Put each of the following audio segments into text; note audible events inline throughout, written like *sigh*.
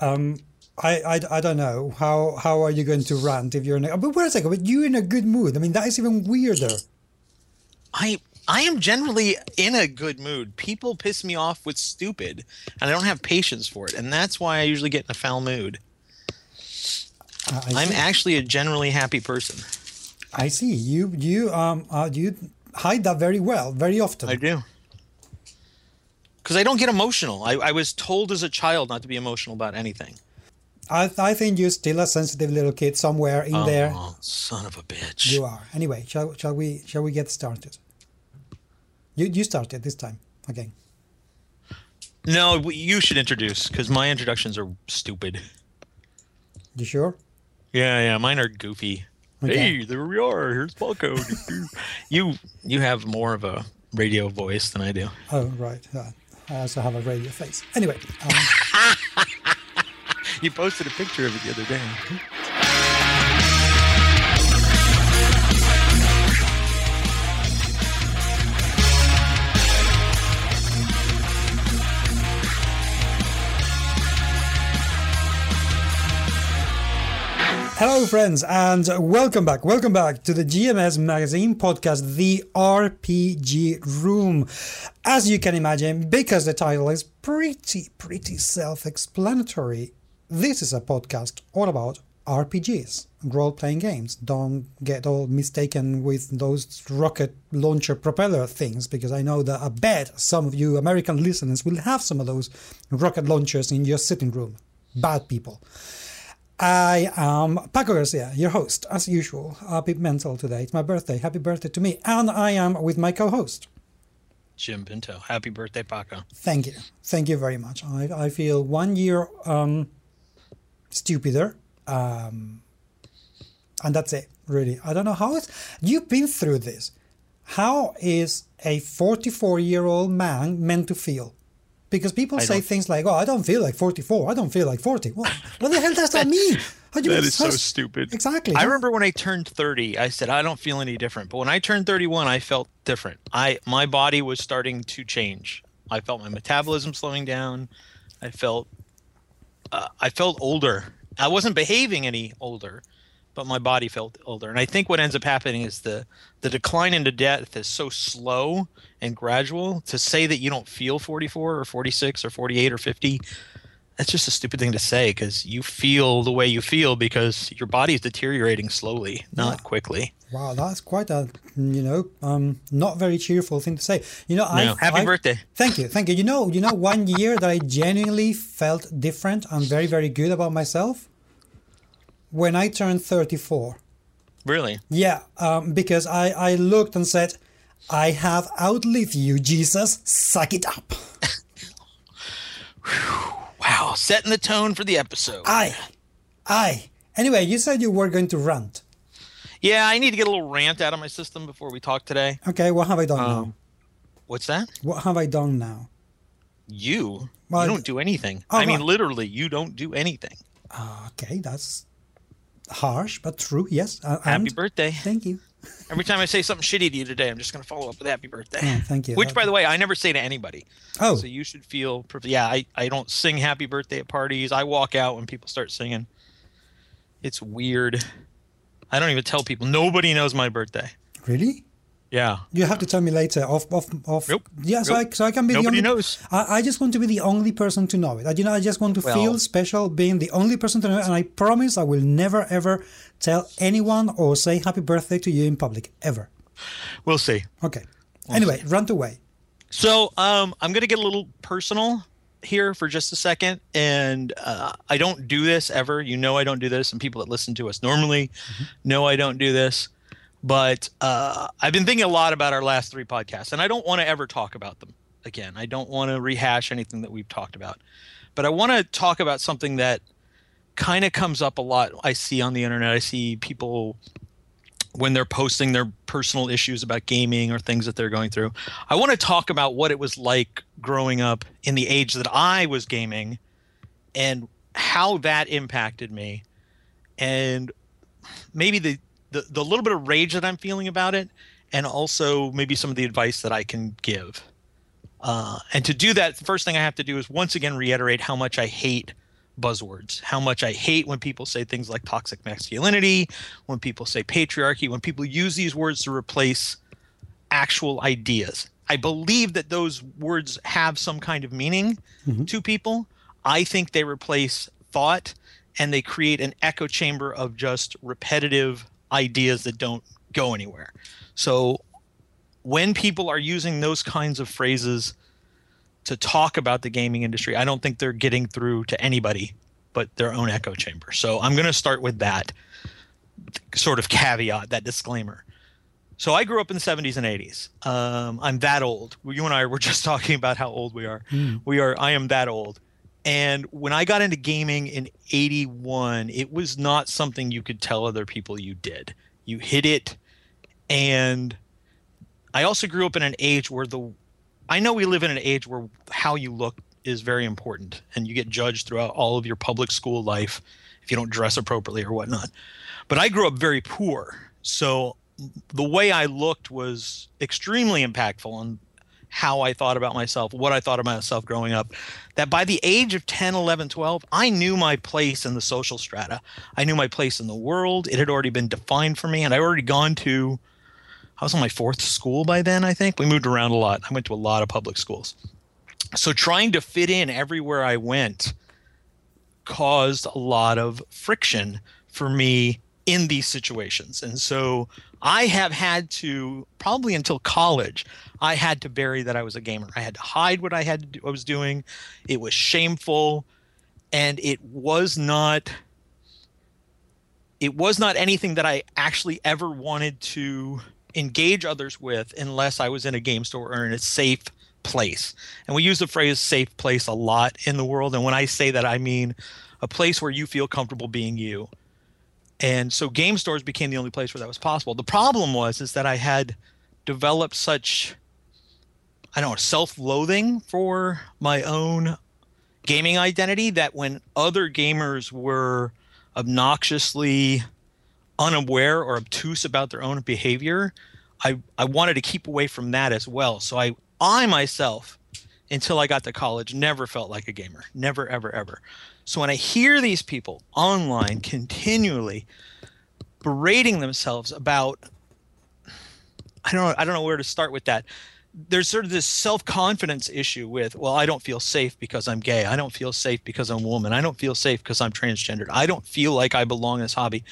um, I, I, I don't know how how are you going to rant if you're in a but wait a second but you in a good mood I mean that is even weirder I I am generally in a good mood. People piss me off with stupid, and I don't have patience for it, and that's why I usually get in a foul mood. Uh, I'm actually a generally happy person. I see you you um uh, you hide that very well very often I do. Because I don't get emotional. I, I was told as a child not to be emotional about anything. I, I think you're still a sensitive little kid somewhere in there Oh, son of a bitch. you are anyway shall, shall we shall we get started you you started this time again No, you should introduce because my introductions are stupid. you sure Yeah, yeah, mine are goofy. Okay. Hey, there we are. Here's Paco. *laughs* you you have more of a radio voice than I do. oh right uh, I also have a radio face anyway um, *laughs* You posted a picture of it the other day. Hello, friends, and welcome back. Welcome back to the GMS Magazine podcast, The RPG Room. As you can imagine, because the title is pretty, pretty self explanatory, this is a podcast all about RPGs, role playing games. Don't get all mistaken with those rocket launcher propeller things, because I know that I bet some of you American listeners will have some of those rocket launchers in your sitting room. Bad people. I am Paco Garcia, your host, as usual. A bit mental today. It's my birthday. Happy birthday to me. And I am with my co host. Jim Pinto. Happy birthday, Paco. Thank you. Thank you very much. I, I feel one year um, stupider. Um, and that's it, really. I don't know how it's. You've been through this. How is a 44 year old man meant to feel? Because people I say things like, oh, I don't feel like 44. I don't feel like 40. Well, *laughs* what the hell does that mean? How do you- That is so stupid. Exactly. I remember when I turned 30, I said I don't feel any different. But when I turned 31, I felt different. I my body was starting to change. I felt my metabolism slowing down. I felt uh, I felt older. I wasn't behaving any older, but my body felt older. And I think what ends up happening is the the decline into death is so slow and gradual. To say that you don't feel 44 or 46 or 48 or 50 that's just a stupid thing to say because you feel the way you feel because your body is deteriorating slowly, not quickly. Wow, that's quite a you know um, not very cheerful thing to say. You know, I Yeah. Happy birthday. Thank you, thank you. You know, you know, one year that I genuinely felt different and very, very good about myself when I turned thirty-four. Really? Yeah, um, because I I looked and said, "I have outlived you, Jesus. Suck it up." *laughs* Wow. Setting the tone for the episode. I, I. Anyway, you said you were going to rant. yeah, I need to get a little rant out of my system before we talk today. Okay, what have I done now? Um, What's that? What have I done now? You. Well, you don't do anything. oh, I mean, right. literally, you don't do anything. Okay, that's harsh but true. Yes. Uh, Happy birthday. Thank you. Every time I say something shitty to you today, I'm just going to follow up with happy birthday. Oh, thank you. Which, That- by the way, I never say to anybody. Oh, So you should feel, yeah, I, I don't sing happy birthday at parties. I walk out when people start singing. It's weird. I don't even tell people. Nobody knows my birthday. really? Yeah. You have to tell me later. Off, off, off. Nope. Yeah, so, Nope. I, so I can be Nobody the only. knows. I, I just want to be the only person to know it. I, you know, I just want to Well- feel special being the only person to know it. And I promise I will never ever tell anyone or say happy birthday to you in public ever. We'll see. Okay. Anyway, run away. So um, I'm going to get a little personal here for just a second. And uh, I don't do this ever. You know, I don't do this. And people that listen to us normally know I don't do this. But uh, I've been thinking a lot about our last three podcasts, and I don't want to ever talk about them again. I don't want to rehash anything that we've talked about. But I want to talk about something that kind of comes up a lot. I see on the internet, I see people when they're posting their personal issues about gaming or things that they're going through. I want to talk about what it was like growing up in the age that I was gaming and how that impacted me and maybe the, the, the little bit of rage that I'm feeling about it and also maybe some of the advice that I can give. Uh, and to do that, the first thing I have to do is once again reiterate how much I hate buzzwords. How much I hate when people say things like toxic masculinity, when people say patriarchy, when people use these words to replace actual ideas. I believe that those words have some kind of meaning mm-hmm. to people. I think they replace thought and they create an echo chamber of just repetitive ideas that don't go anywhere. So when people are using those kinds of phrases to talk about the gaming industry, I don't think they're getting through to anybody but their own echo chamber. So I'm going to start with that sort of caveat, that disclaimer. So I grew up in the 70s and 80s. Um, I'm that old. You and I were *laughs* just talking about how old we are. Mm. We are. I am that old. And when I got into gaming in 81, it was not something you could tell other people you did. You hit it. And I also grew up in an age where the, I know we live in an age where how you look is very important and you get judged throughout all of your public school life if you don't dress appropriately or whatnot. But I grew up very poor. So the way I looked was extremely impactful on how I thought about myself, what I thought of myself growing up, that by the age of 10, 11, 12, I knew my place in the social strata. I knew my place in the world. It had already been defined for me, and I'd already gone to, I was on my fourth school by then, I think. We moved around a lot. I went to a lot of public schools. So trying to fit in everywhere I went caused a lot of friction for me in these situations. And so I have had to probably until college, I had to bury that I was a gamer. I had to hide what I had to do, I was doing. It was shameful, and it was not. It was not anything that I actually ever wanted to engage others with unless I was in a game store or in a safe place. And we use the phrase safe place a lot in the world. And when I say that, I mean a place where you feel comfortable being you and so game stores became the only place where that was possible. The problem was is that i had developed such i don't know self-loathing for my own gaming identity that when other gamers were obnoxiously unaware or obtuse about their own behavior i i wanted to keep away from that as well. So i i myself until i got to college never felt like a gamer. Never ever ever so when I hear these people online continually berating themselves about I don't know, I don't know where to start with that. There's sort of this self-confidence issue with, well, I don't feel safe because I'm gay. I don't feel safe because I'm a woman. I don't feel safe because I'm transgendered. I don't feel like I belong in this hobby.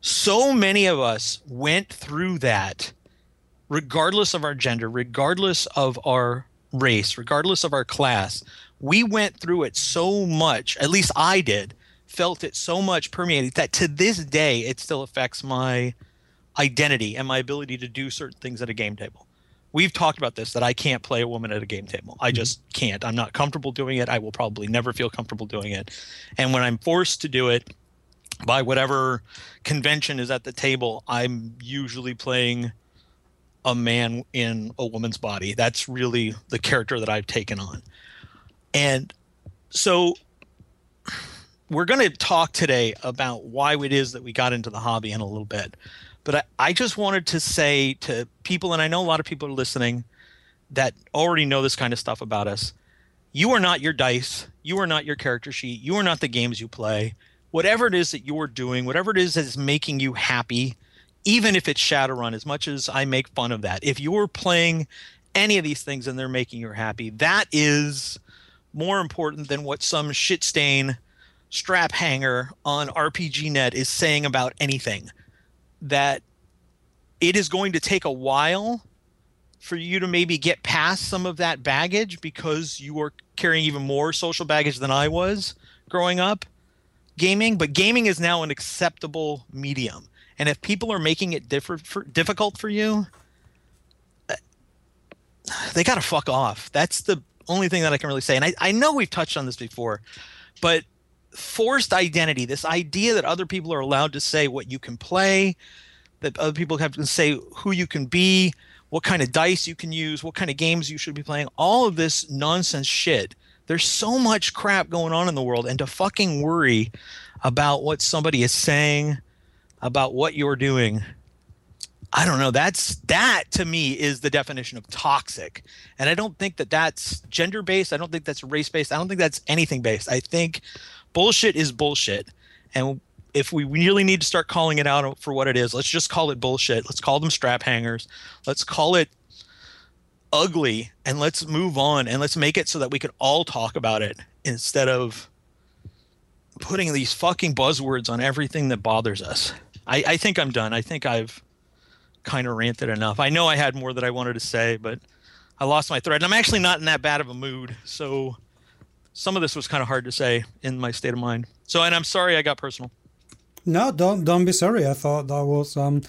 So many of us went through that regardless of our gender, regardless of our race, regardless of our class, we went through it so much, at least I did, felt it so much permeated that to this day it still affects my identity and my ability to do certain things at a game table. We've talked about this that I can't play a woman at a game table. I mm-hmm. just can't. I'm not comfortable doing it. I will probably never feel comfortable doing it. And when I'm forced to do it by whatever convention is at the table, I'm usually playing a man in a woman's body. That's really the character that I've taken on. And so we're going to talk today about why it is that we got into the hobby in a little bit. But I, I just wanted to say to people, and I know a lot of people are listening that already know this kind of stuff about us. You are not your dice. You are not your character sheet. You are not the games you play. Whatever it is that you're doing, whatever it is that is making you happy, even if it's Shadowrun, as much as I make fun of that, if you're playing any of these things and they're making you happy, that is more important than what some shit stain strap hanger on RPGNet is saying about anything. That it is going to take a while for you to maybe get past some of that baggage because you are carrying even more social baggage than I was growing up gaming. But gaming is now an acceptable medium. And if people are making it for, difficult for you, uh, they got to fuck off. That's the only thing that I can really say. And I, I know we've touched on this before, but forced identity, this idea that other people are allowed to say what you can play, that other people have to say who you can be, what kind of dice you can use, what kind of games you should be playing, all of this nonsense shit. There's so much crap going on in the world, and to fucking worry about what somebody is saying, about what you're doing, I don't know. That's that to me is the definition of toxic, and I don't think that that's gender based. I don't think that's race based. I don't think that's anything based. I think bullshit is bullshit, and if we really need to start calling it out for what it is, let's just call it bullshit. Let's call them strap hangers. Let's call it ugly and let's move on and let's make it so that we can all talk about it instead of putting these fucking buzzwords on everything that bothers us. I, I think I'm done. I think I've kind of ranted enough. I know I had more that I wanted to say, but I lost my thread. And I'm actually not in that bad of a mood. So some of this was kind of hard to say in my state of mind. So, and I'm sorry I got personal. No, don't don't be sorry. I thought that was um,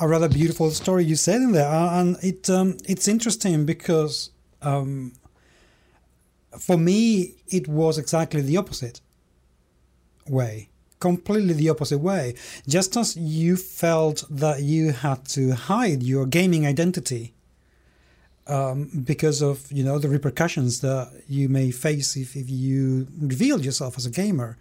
a rather beautiful story you said in there, uh, and it um, it's interesting because um, for me it was exactly the opposite way, completely the opposite way. Just as you felt that you had to hide your gaming identity um, because of you know the repercussions that you may face if, if you reveal yourself as a gamer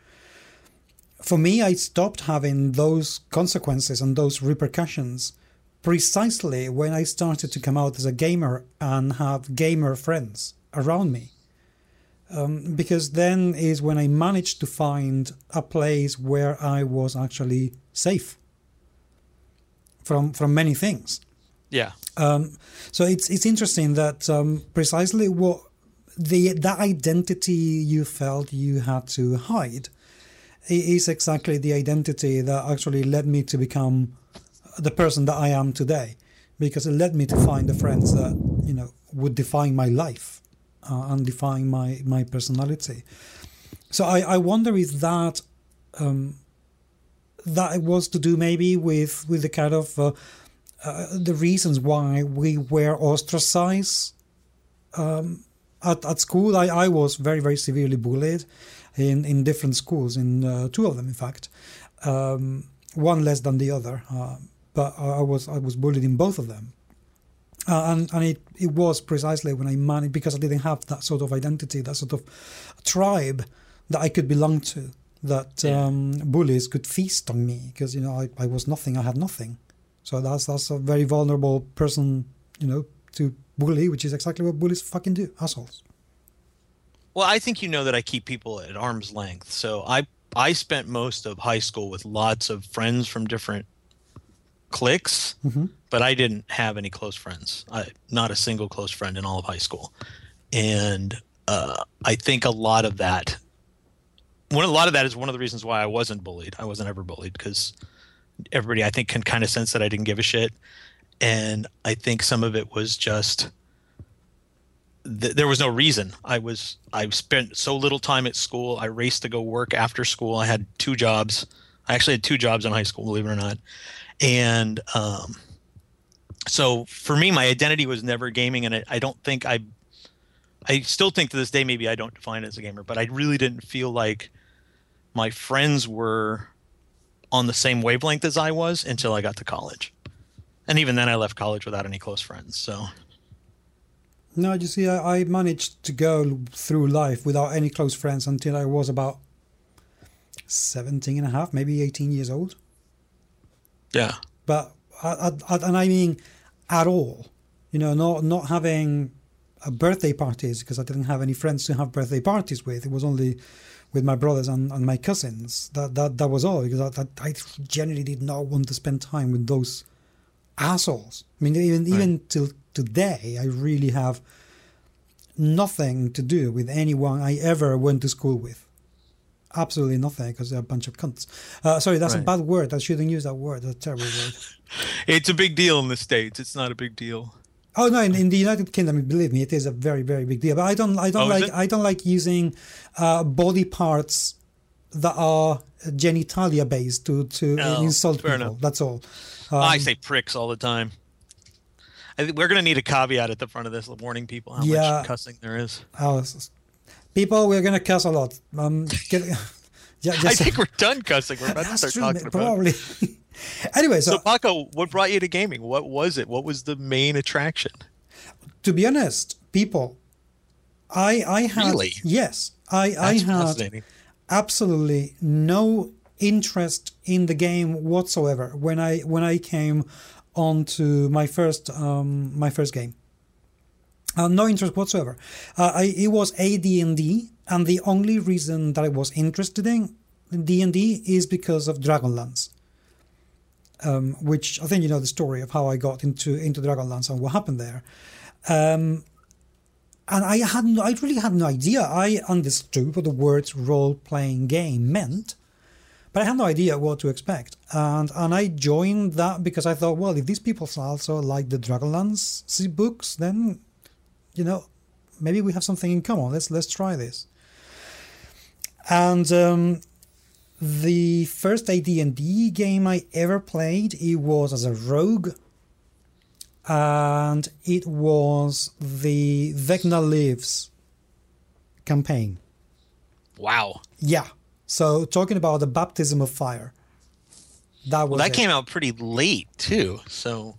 for me, I stopped having those consequences and those repercussions precisely when I started to come out as a gamer and have gamer friends around me. Um, because then is when I managed to find a place where I was actually safe from from many things. Yeah. Um, so it's it's interesting that um, precisely what the that identity you felt you had to hide is exactly the identity that actually led me to become the person that I am today, because it led me to find the friends that you know would define my life uh, and define my my personality. So I, I wonder if that um, that was to do maybe with with the kind of uh, uh, the reasons why we were ostracized um, at, at school. I, I was very very severely bullied in, in different schools, in uh, two of them, in fact, um, one less than the other. Uh, but I was I was bullied in both of them, uh, and and it, it was precisely when I managed because I didn't have that sort of identity, that sort of tribe that I could belong to. That yeah. um, bullies could feast on me because you know I, I was nothing, I had nothing. So that's that's a very vulnerable person, you know, to bully, which is exactly what bullies fucking do, assholes. Well, I think you know that I keep people at arm's length. So I I spent most of high school with lots of friends from different cliques, mm-hmm. but I didn't have any close friends. I, not a single close friend in all of high school, and uh, I think a lot of that. One a lot of that is one of the reasons why I wasn't bullied. I wasn't ever bullied because everybody I think can kind of sense that I didn't give a shit, and I think some of it was just th- there was no reason. I was I spent so little time at school. I raced to go work after school. I had two jobs. I actually had two jobs in high school, believe it or not. And um, so for me, my identity was never gaming, and I, I don't think I. I still think to this day maybe I don't define it as a gamer, but I really didn't feel like my friends were on the same wavelength as I was until I got to college. And even then I left college without any close friends. So no, you see, I, I managed to go through life without any close friends until I was about 17 and a half, maybe 18 years old. Yeah. But, I, I, and I mean at all, you know, not, not having a birthday parties because I didn't have any friends to have birthday parties with. It was only with my brothers and, and my cousins. That, that, that was all because I, I generally did not want to spend time with those assholes. I mean, even, right. even till today, I really have nothing to do with anyone I ever went to school with. Absolutely nothing, because they're a bunch of cunts. Uh, sorry, that's right. a bad word. I shouldn't use that word. That's a terrible word. *laughs* it's a big deal in the States. It's not a big deal. Oh no! In, in, the United Kingdom, believe me, it is a very, very big deal. But I don't, I don't oh, like, I don't like using uh, body parts that are genitalia based to to no, insult people. Enough. That's all. Um, I say pricks all the time. I think we're going to need a caveat at the front of this, warning people how yeah, much cussing there is. Oh, people, we're going to cuss a lot. Um, *laughs* get, *laughs* yeah, I think *laughs* we're done cussing. We're about to start true, talking probably. anyway, so, so Paco, what brought you to gaming? What was it? What was the main attraction? To be honest, people, I I had really? yes, I That's I had absolutely no interest in the game whatsoever when I when I came on to my first um, my first game. Uh, no interest whatsoever. Uh, I, it was AD&D and the only reason that I was interested in D and D is because of Dragonlance, um, which I think you know the story of how I got into into Dragonlance and what happened there. Um, and I had no, I really had no idea. I understood what the words role playing game meant, but I had no idea what to expect. And and I joined that because I thought, well, if these people also like the Dragonlance books, then you know maybe we have something in common. Let's let's try this. And um, the first AD&D game I ever played, it was as a rogue, and it was the Vecna Lives campaign. Wow. Yeah. So talking about the baptism of fire. That was well, that it. came out pretty late too. So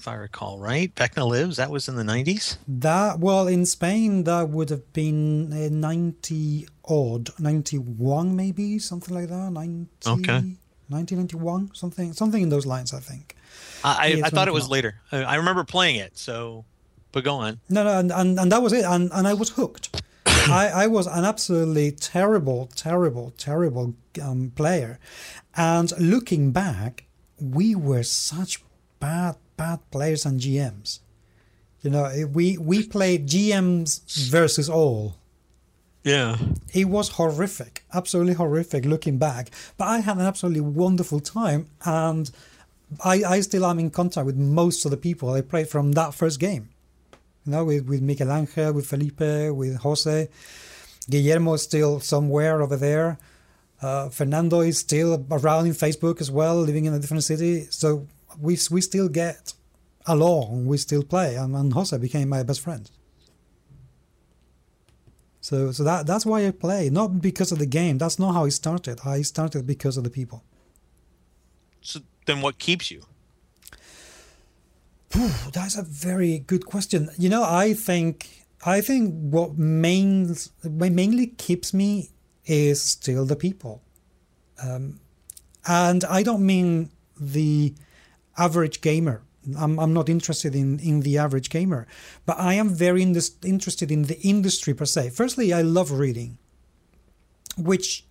if I recall right. Vecna Lives, that was in the 90s? That, well, in Spain, that would have been uh, 90 odd, 91 maybe, something like that. 90, Okay. 1991, something, something in those lines, I think. I, I, I thought it was out. later. I, I remember playing it, so, but go on. No, no, and, and, and that was it. And, and I was hooked. *coughs* I, I was an absolutely terrible, terrible, terrible um, player. And looking back, we were such bad, bad players and GMs. You know, eh, we, we played GMs versus all. Yeah. It was horrific, absolutely horrific looking back. But I had an absolutely wonderful time, and I, I still am in contact with most of the people I played from that first game. You know, with, with Miguel Angel, with Felipe, with Jose. Guillermo is still somewhere over there. Uh, Fernando is still around in Facebook as well, living in a different city. So we, we still get along, we still play, and, and Jose became my best friend. So, so that that's why I play, not because of the game. That's not how I started. I started because of the people. So then what keeps you? That's a very good question. You know, I think I think what mains what mainly keeps me is still the people, um, and I don't mean the average gamer. I'm, I'm not interested in, in the average gamer, but I am very in this, interested in the industry per se. Firstly, I love reading, which,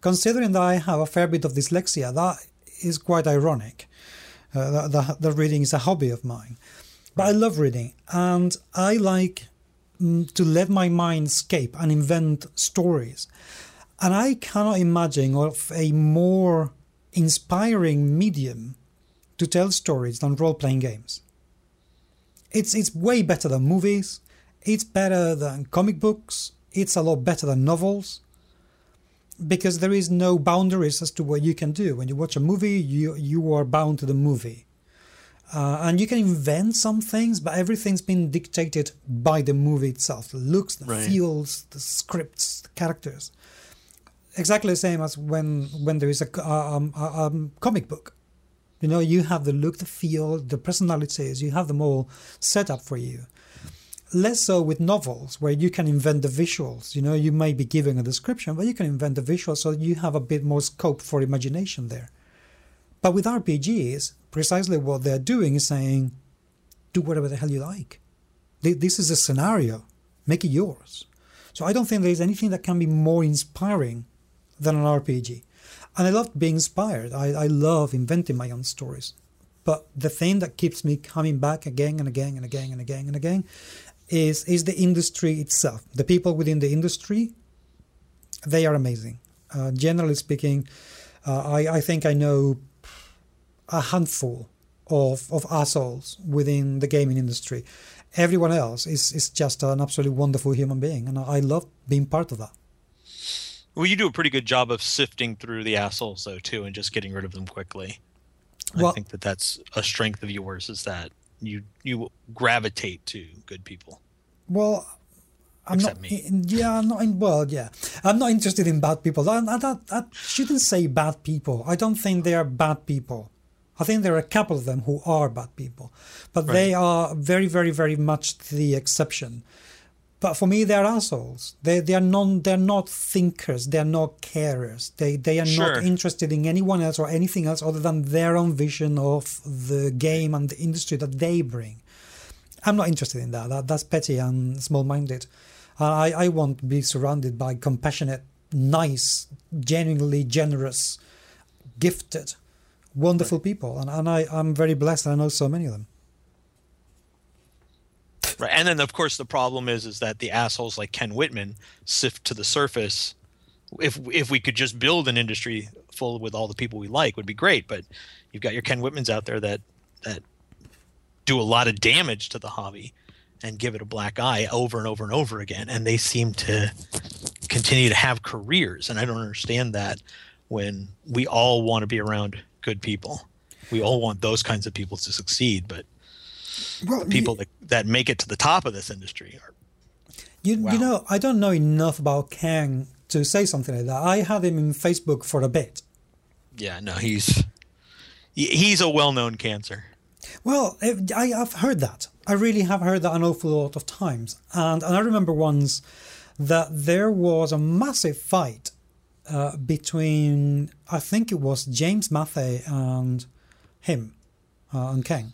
considering that I have a fair bit of dyslexia, that is quite ironic. Uh, the, the, reading is a hobby of mine. But I love reading, and I like mm, to let my mind escape and invent stories. And I cannot imagine of a more inspiring medium to tell stories than role playing games. It's, it's way better than movies, it's better than comic books, it's a lot better than novels because there is no boundaries as to what you can do. When you watch a movie, you, you are bound to the movie. Uh, and you can invent some things, but everything's been dictated by the movie itself the looks, the Right. feels, the scripts, the characters. Exactly the same as when, when there is a, um, a um, comic book. You know, you have the look, the feel, the personalities, you have them all set up for you. Less so with novels, where you can invent the visuals. You know, you may be giving a description, but you can invent the visuals so you have a bit more scope for imagination there. But with RPGs, precisely what they're doing is saying, do whatever the hell you like. This is a scenario, make it yours. So I don't think there's anything that can be more inspiring than an RPG. And I love being inspired. I, I love inventing my own stories. But the thing that keeps me coming back again and again and again and again and again is is the industry itself. The people within the industry, they are amazing. Uh, generally speaking, uh, I, I think I know a handful of, of assholes within the gaming industry. Everyone else is, is just an absolutely wonderful human being, and I love being part of that. Well, you do a pretty good job of sifting through the assholes, though, too, and just getting rid of them quickly. I think that that's a strength of yours is that you you gravitate to good people. Well, I'm Except not. me. in- Yeah, I'm not. In, well, yeah, I'm not interested in bad people. I, I, I, I shouldn't say bad people. I don't think they are bad people. I think there are a couple of them who are bad people, but they are very, very, very much the exception. But for me, they're assholes. They they are non. They're not thinkers. They're not carers. They they are Sure. not interested in anyone else or anything else other than their own vision of the game and the industry that they bring. I'm not interested in that. that that's petty and small minded. I, I want to be surrounded by compassionate, nice, genuinely generous, gifted, wonderful people. And, and I, I'm very blessed. I know so many of them. Right. And then of course the problem is is that the assholes like Ken Whitman sift to the surface. If if we could just build an industry full with all the people we like would be great, but you've got your Ken Whitmans out there that that do a lot of damage to the hobby and give it a black eye over and over and over again and they seem to continue to have careers and I don't understand that when we all want to be around good people. We all want those kinds of people to succeed, but well, people you, that, that make it to the top of this industry are. You, wow. you know, I don't know enough about Ken to say something like that. I had him in Facebook for a bit. Yeah, no, he's he's a well-known cancer. Well, I, have heard that. I really have heard that an awful lot of times, and and I remember once that there was a massive fight uh, between I think it was James Mathey and him uh, and Ken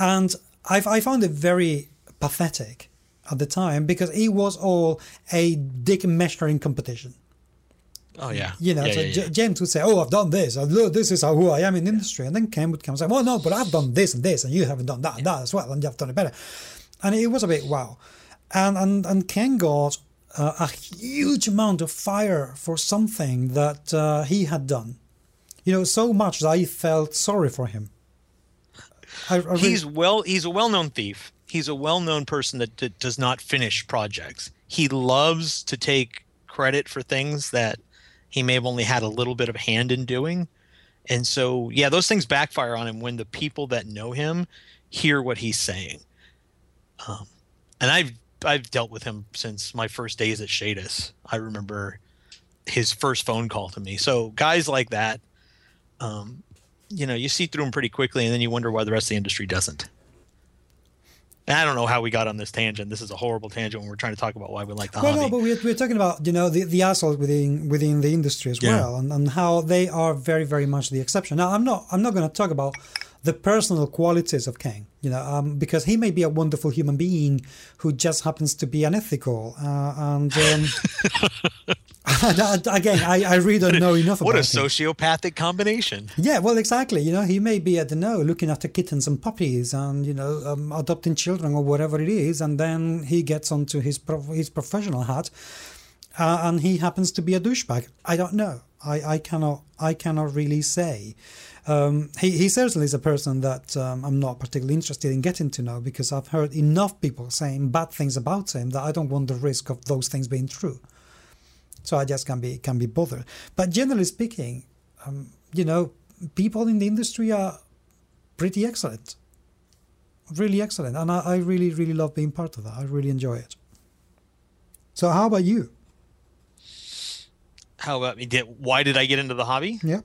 and I, I found it very pathetic at the time because it was all a dick measuring competition. Oh yeah, you know. Yeah, so yeah, yeah. James would say, "Oh, I've done this. Look, This is who I am in the industry," and then Ken would come and say, "Well, no, but I've done this and this, and you haven't done that and that as well, and you've done it better." And it was a bit wow, and and and Ken got uh, a huge amount of fire for something that uh, he had done. You know, so much that I felt sorry for him. I, I he's well. He's a well-known thief. He's a well-known person that, that does not finish projects. He loves to take credit for things that he may have only had a little bit of hand in doing. And so, yeah, those things backfire on him when the people that know him hear what he's saying. Um, and I've I've dealt with him since my first days at Shadis. I remember his first phone call to me. So guys like that, um, you know you see through them pretty quickly and then you wonder why the rest of the industry doesn't and I don't know how we got on this tangent. This is a horrible tangent when we're trying to talk about why we like the well, hobby. no, but we're, we're talking about you know the, the assholes within within the industry as yeah. well, and, and how they are very very much the exception. Now, I'm not I'm not going to talk about the personal qualities of Ken, you know, um, because he may be a wonderful human being who just happens to be unethical, uh, and um, *laughs* Again, I, I really don't know enough what *laughs* about What a sociopathic combination. Yeah, well, exactly. You know, he may be, I don't know, looking after kittens and puppies and, you know, um, adopting children or whatever it is. And then he gets onto his, his professional hat uh, and he happens to be a douchebag. I don't know. I, I cannot I cannot really say. Um, he, he certainly is a person that um, I'm not particularly interested in getting to know because I've heard enough people saying bad things about him that I don't want the risk of those things being true so I just can be can be bothered. But generally speaking, um, you know, people in the industry are pretty excellent, really excellent, and I, I really really love being part of that. I really enjoy it. So how about you? How about me? Did, why did I get into the hobby? Yeah.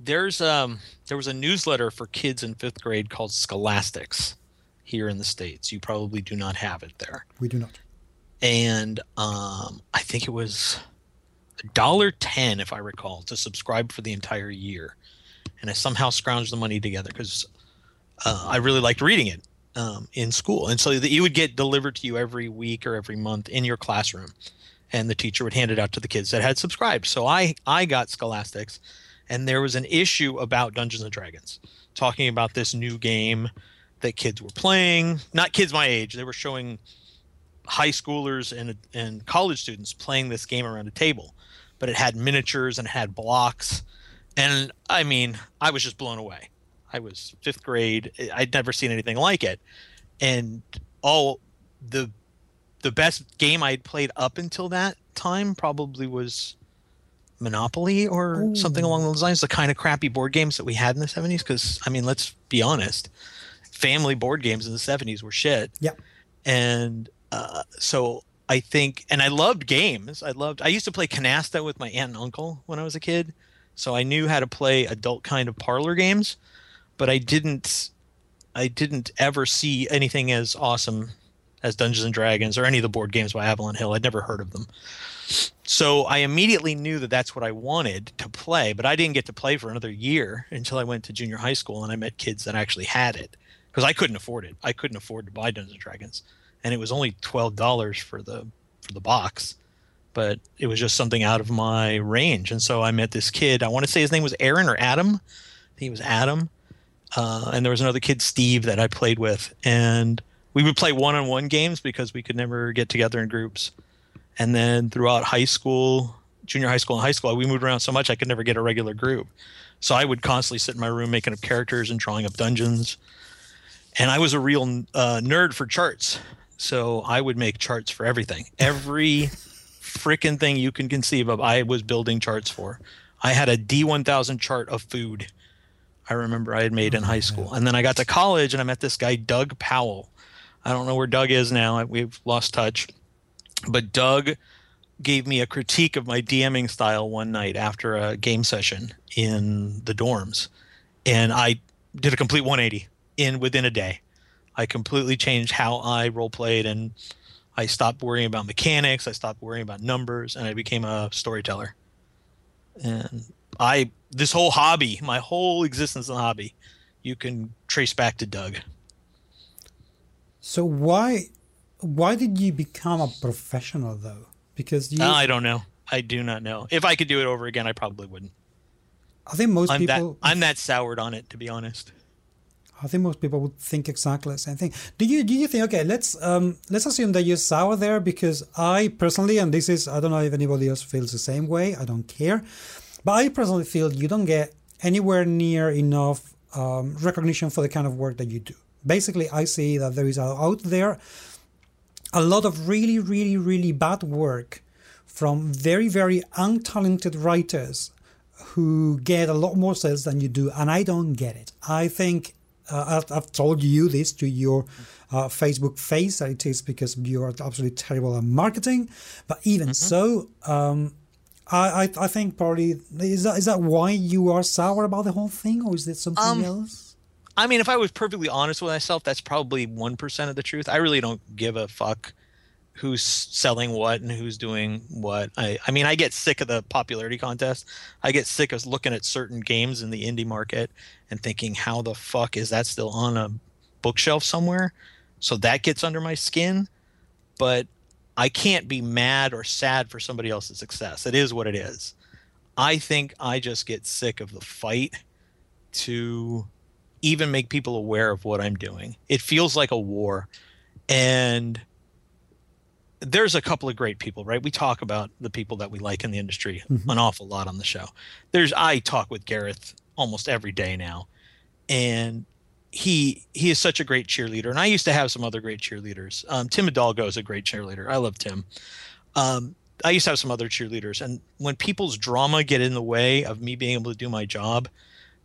There's um there was a newsletter for kids in fifth grade called Scholastics here in the states. You probably do not have it there. We do not and um, I think it was a dollar ten, if I recall, to subscribe for the entire year. And I somehow scrounged the money together because uh, I really liked reading it um, in school, and so that you would get delivered to you every week or every month in your classroom, and the teacher would hand it out to the kids that had subscribed. So I I got Scholastics, and there was an issue about Dungeons and Dragons, talking about this new game that kids were playing. Not kids my age; they were showing high schoolers and and college students playing this game around a table, but it had miniatures and it had blocks, and I mean, I was just blown away. I was fifth grade. I'd never seen anything like it, and all the the best game I'd played up until that time probably was Monopoly or Ooh. something along those lines. The kind of crappy board games that we had in the seventies. Because I mean, let's be honest, family board games in the seventies were shit. Yeah. And uh, so I think, and I loved games. I loved. I used to play canasta with my aunt and uncle when I was a kid, so I knew how to play adult kind of parlor games. But I didn't. I didn't ever see anything as awesome as Dungeons and Dragons or any of the board games by Avalon Hill. I'd never heard of them. So I immediately knew that that's what I wanted to play, but I didn't get to play for another year until I went to junior high school and I met kids that actually had it because I couldn't afford it. I couldn't afford to buy Dungeons and Dragons and it was only twelve dollars for the for the box, but it was just something out of my range. And so I met this kid. I want to say his name was Aaron or Adam. I think he was Adam. Uh, and there was another kid, Steve, that I played with, and we would play one-on-one games because we could never get together in groups. And then throughout high school, junior high school, and high school, we moved around so much I could never get a regular group. So I would constantly sit in my room making up characters and drawing up dungeons. And I was a real uh, nerd for charts. So I would make charts for everything. Every freaking thing you can conceive of, I was building charts for. I had a D1000 chart of food. I remember I had made in high school. And then I got to college and I met this guy, Doug Powell. I don't know where Doug is now. We've lost touch. But Doug gave me a critique of my DMing style one night after a game session in the dorms. And I did a complete 180 in within a day. I completely changed how I role played and I stopped worrying about mechanics, I stopped worrying about numbers, and I became a storyteller. And I this whole hobby, my whole existence in the hobby, you can trace back to Doug. So why why did you become a professional though? Because you, uh, I don't know. I do not know. If I could do it over again, I probably wouldn't. I think most I'm people. That, I'm that soured on it, to be honest. I think most people would think exactly the same thing. Do you do you think okay, let's um let's assume that you're sour there because I personally and this is I don't know if anybody else feels the same way, I don't care. But I personally feel you don't get anywhere near enough um, recognition for the kind of work that you do. Basically, I see that there is out there a lot of really, really, really bad work from very, very untalented writers who get a lot more sales than you do, and I don't get it. I think uh, I've, told you this to your uh, Facebook face that it is because you are absolutely terrible at marketing. But even mm-hmm. so, um, I, I, I think probably is that is that why you are sour about the whole thing, or is it something um, else? I mean, if I was perfectly honest with myself, that's probably one percent of the truth. I really don't give a fuck who's selling what and who's doing what. I, I mean, I get sick of the popularity contest. I get sick of looking at certain games in the indie market and thinking, how the fuck is that still on a bookshelf somewhere? So that gets under my skin. But I can't be mad or sad for somebody else's success. It is what it is. I think I just get sick of the fight to even make people aware of what I'm doing. It feels like a war. And there's a couple of great people, right? We talk about the people that we like in the industry mm-hmm. an awful lot on the show. There's I talk with Gareth almost every day now, and he he is such a great cheerleader. And I used to have some other great cheerleaders. Um, Tim Hidalgo is a great cheerleader. I love Tim. Um, I used to have some other cheerleaders, and when people's drama get in the way of me being able to do my job,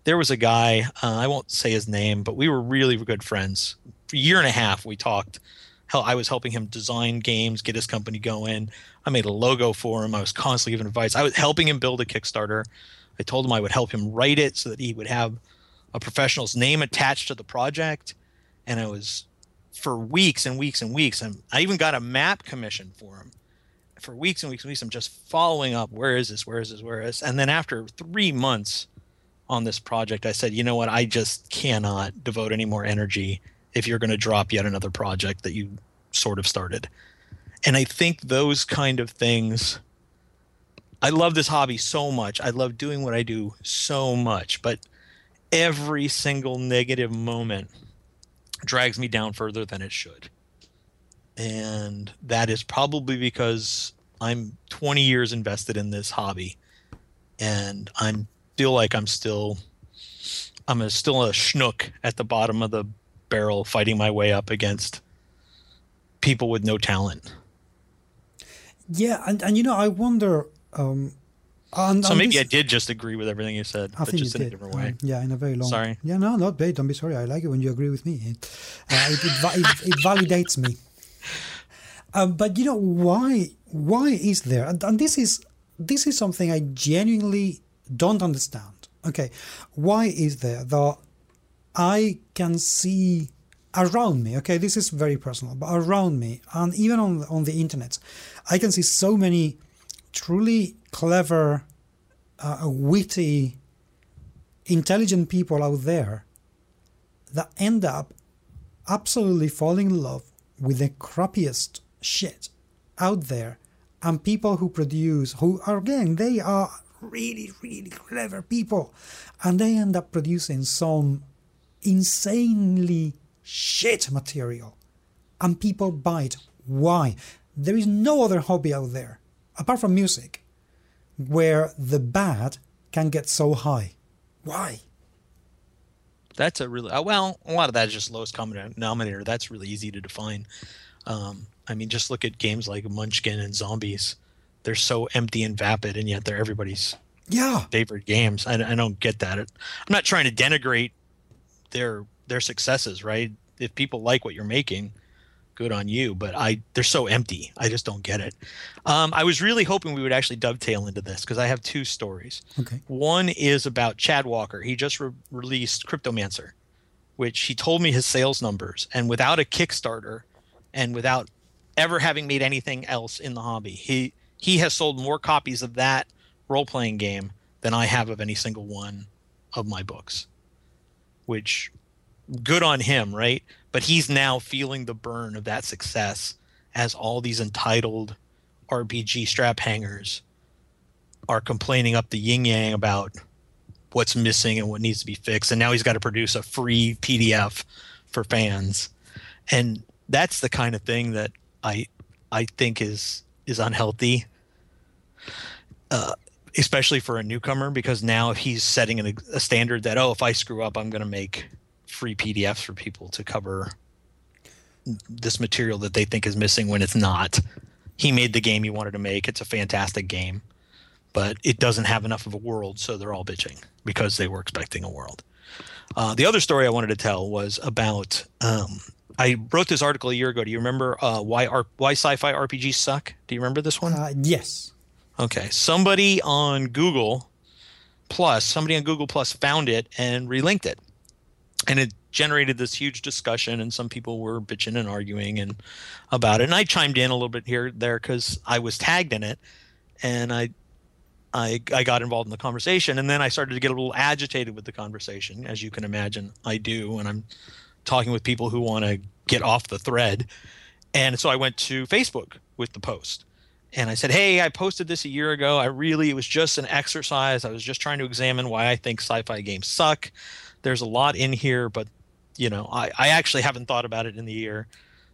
there was a guy. Uh, I won't say his name, but we were really good friends. For a year and a half, we talked Hell, I was helping him design games, get his company going. I made a logo for him. I was constantly giving advice. I was helping him build a Kickstarter. I told him I would help him write it so that he would have a professional's name attached to the project. And I was for weeks and weeks and weeks. And I even got a map commission for him. For weeks and weeks and weeks, I'm just following up. Where is this? Where is this? Where is? This? And then after three months on this project, I said, you know what? I just cannot devote any more energy if you're going to drop yet another project that you sort of started. And I think those kind of things I love this hobby so much. I love doing what I do so much, but every single negative moment drags me down further than it should. And that is probably because I'm 20 years invested in this hobby and I'm feel like I'm still I'm a, still a schnook at the bottom of the barrel fighting my way up against people with no talent. Yeah, and, and you know, I wonder. Um, on, so on maybe this, I did just agree with everything you said, I but think just in did. a different way. Um, yeah, in a very long. Sorry. Yeah, no, not bad. Don't be sorry. I like it when you agree with me. It, uh, it, it, it, it, validates me. Um, but you know why? Why is there? And, and this is this is something I genuinely don't understand. Okay, why is there that I can see around me okay this is very personal but around me and even on on the internet i can see so many truly clever uh, witty intelligent people out there that end up absolutely falling in love with the crappiest shit out there and people who produce who are again they are really really clever people. And they end up producing some insanely shit material. And people buy it. Why? There is no other hobby out there apart from music where the bad can get so high. Why? That's a really uh, well a lot of that is just lowest common denominator. That's really easy to define. Um, i mean just look at games like munchkin and zombies they're so empty and vapid and yet they're everybody's yeah. favorite games. I, I don't get that. I'm not trying to denigrate their their successes right? If people like what you're making good on you but i they're so empty. I just don't get it. Um, i was really hoping we would actually dovetail into this because i have two stories. Okay. One is about chad walker. He just re- released cryptomancer which he told me his sales numbers and without a kickstarter and without ever having made anything else in the hobby he he has sold more copies of that role-playing game than i have of any single one of my books which good on him right but he's now feeling the burn of that success as all these entitled RPG strap hangers are complaining up the yin yang about what's missing and what needs to be fixed. And now he's got to produce a free PDF for fans. And that's the kind of thing that I I think is is unhealthy. Uh, especially for a newcomer because now he's setting an, a standard that oh if I screw up I'm going to make free PDFs for people to cover this material that they think is missing when it's not. He made the game he wanted to make. It's a fantastic game, but it doesn't have enough of a world, so they're all bitching because they were expecting a world. Uh, the other story I wanted to tell was about. Um, I wrote this article a year ago. Do you remember uh, why R- why sci-fi RPGs suck? Do you remember this one? Uh, yes. Okay. Somebody on Google Plus, somebody on Google Plus found it and relinked it and it generated this huge discussion and some people were bitching and arguing and about it and i chimed in a little bit here there because i was tagged in it and I, I i got involved in the conversation and then i started to get a little agitated with the conversation as you can imagine i do when i'm talking with people who want to get off the thread and so i went to facebook with the post and i said hey i posted this a year ago i really it was just an exercise i was just trying to examine why i think sci-fi games suck there's a lot in here, but you know, I, I actually haven't thought about it in the year.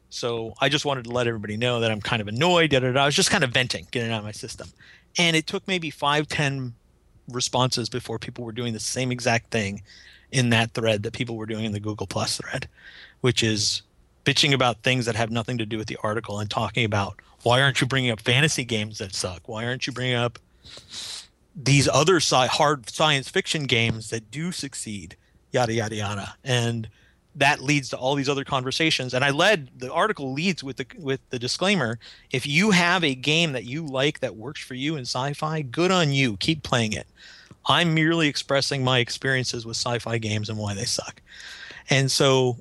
So I just wanted to let everybody know that I'm kind of annoyed. Da, da, da. I was just kind of venting, getting out of my system. And it took maybe five, ten responses before people were doing the same exact thing in that thread that people were doing in the Google Plus thread, which is bitching about things that have nothing to do with the article and talking about why aren't you bringing up fantasy games that suck? Why aren't you bringing up these other sci- hard science fiction games that do succeed? yada yada yada and that leads to all these other conversations and i led the article leads with the with the disclaimer if you have a game that you like that works for you in sci-fi good on you keep playing it i'm merely expressing my experiences with sci-fi games and why they suck. And so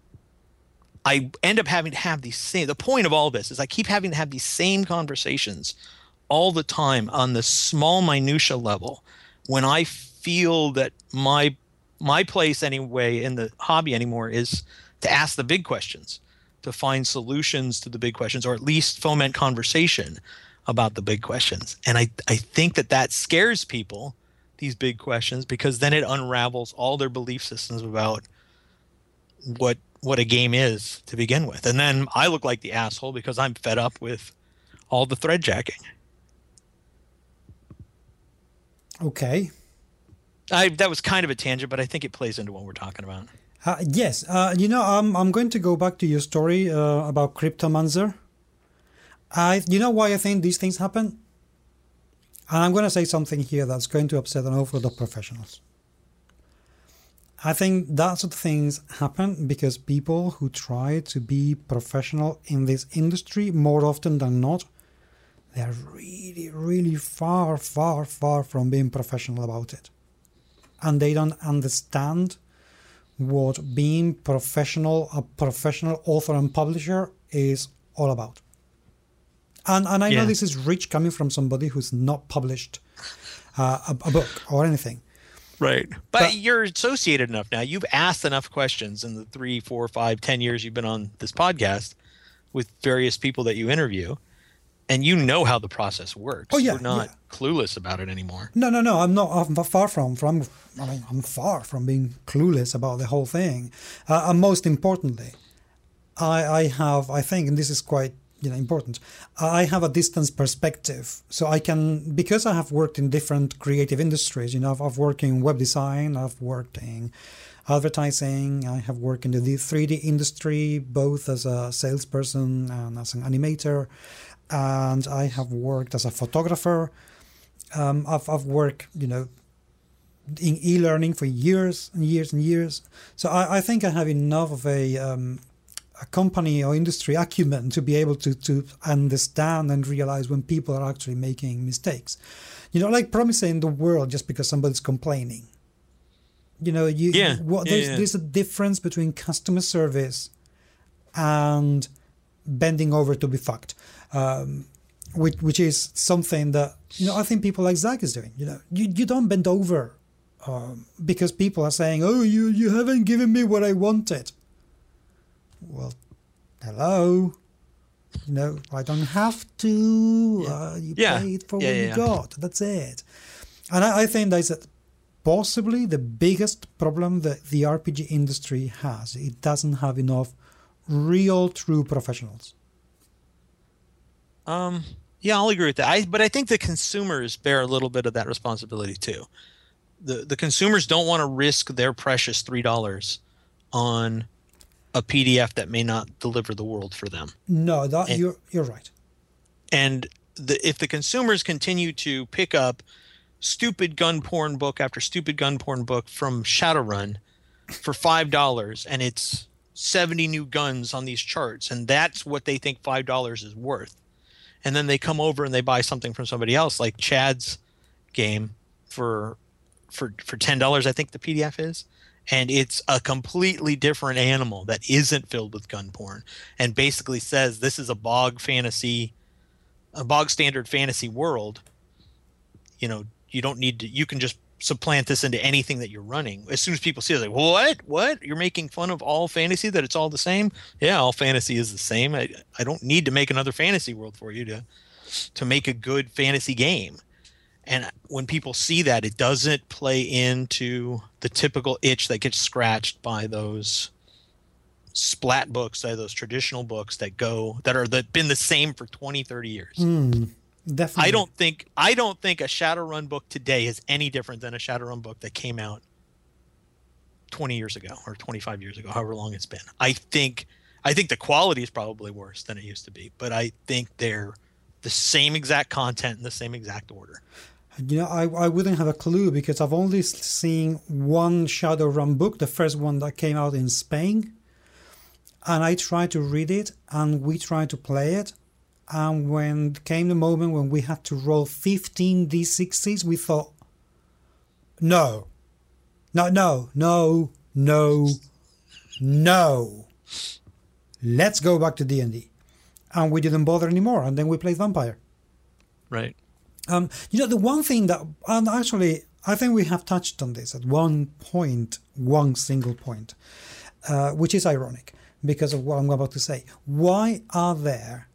i end up having to have these same the point of all this is i keep having to have these same conversations all the time on the small minutia level when i feel that my my place anyway in the hobby anymore is to ask the big questions to find solutions to the big questions or at least foment conversation about the big questions. And i, I think that that scares people these big questions because then it unravels all their belief systems about what what a game is to begin with. And then i look like the asshole because i'm fed up with all the thread jacking. Okay. I, that was kind of a tangent, but I think it plays into what we're talking about. Uh, yes, uh, you know, I'm I'm going to go back to your story uh, about Cryptomancer. I, you know, why I think these things happen, and I'm going to say something here that's going to upset an awful lot of professionals. I think that sort of things happen because people who try to be professional in this industry more often than not, they are really, really far, far, far from being professional about it and they don't understand what being professional a professional author and publisher is all about and and i yeah. know this is rich coming from somebody who's not published uh, a, a, book or anything right but, but, you're associated enough now you've asked enough questions in the three four five ten years you've been on this podcast with various people that you interview, and you know how the process works. Oh, yeah, You're not yeah. clueless about it anymore. No, no, no. I'm not. I'm far from. From. I mean, I'm far from being clueless about the whole thing. Uh, and most importantly, I, I have. I think, and this is quite you know important. I have a distance perspective, so I can because I have worked in different creative industries. You know, I've, I've worked in web design. I've worked in advertising. I have worked in the 3D industry, both as a salesperson and as an animator. And I have worked as a photographer. Um, I've, I've worked, you know, in e-learning for years and years and years. So I, I think I have enough of a, um, a company or industry acumen to be able to, to understand and realize when people are actually making mistakes. You know, like promising the world just because somebody's complaining. You know, you Yeah, what, yeah, there's, yeah. there's a difference between customer service and bending over to be fucked, um, which which is something that you know I think people like Zach is doing. You know, you you don't bend over um, because people are saying, "Oh, you you haven't given me what I wanted." Well, hello. You know, I don't have to. Uh, you Yeah. paid for Yeah, what yeah, you yeah. got. That's it. And I, I think that's possibly the biggest problem that the RPG industry has. It doesn't have enough real, true professionals. Um, yeah, I'll agree with that. I, but I think the consumers bear a little bit of that responsibility too. The the consumers don't want to risk their precious three dollars on a PDF that may not deliver the world for them. No, that And- you're you're right. And the, if the consumers continue to pick up stupid gun porn book after stupid gun porn book from Shadowrun for five dollars, and it's seventy new guns on these charts, and that's what they think five dollars is worth, and then they come over and they buy something from somebody else, like Chad's game for for for ten dollars, I think the PDF is. And it's a completely different animal that isn't filled with gun porn, and basically says this is a bog fantasy a bog standard fantasy world, you know, you don't need to. You can just supplant this into anything that you're running. As soon as people see it, like, what? What? You're making fun of all fantasy? That it's all the same? Yeah, all fantasy is the same. I, I don't need to make another fantasy world for you to to make a good fantasy game. And when people see that, it doesn't play into the typical itch that gets scratched by those splat books, uh, those traditional books that go that are that been the same for 20, 30 years. Mm, definitely. I don't think I don't think a Shadowrun book today is any different than a Shadowrun book that came out 20 years ago or 25 years ago, however long it's been. I think I think the quality is probably worse than it used to be, but I think they're the same exact content in the same exact order. You know, I, I wouldn't have a clue because I've only seen one Shadowrun book, the first one that came out in Spain. And I tried to read it and we tried to play it. And when came the moment when we had to roll 15 d6s, we thought, no, no, no, no, no, no. Let's go back to D&D. And we didn't bother anymore. And then we played Vampire. Right. Um, you know, the one thing that, and actually, I think we have touched on this at one point, one single point, uh, which is ironic because of what I'm about to say. Why are there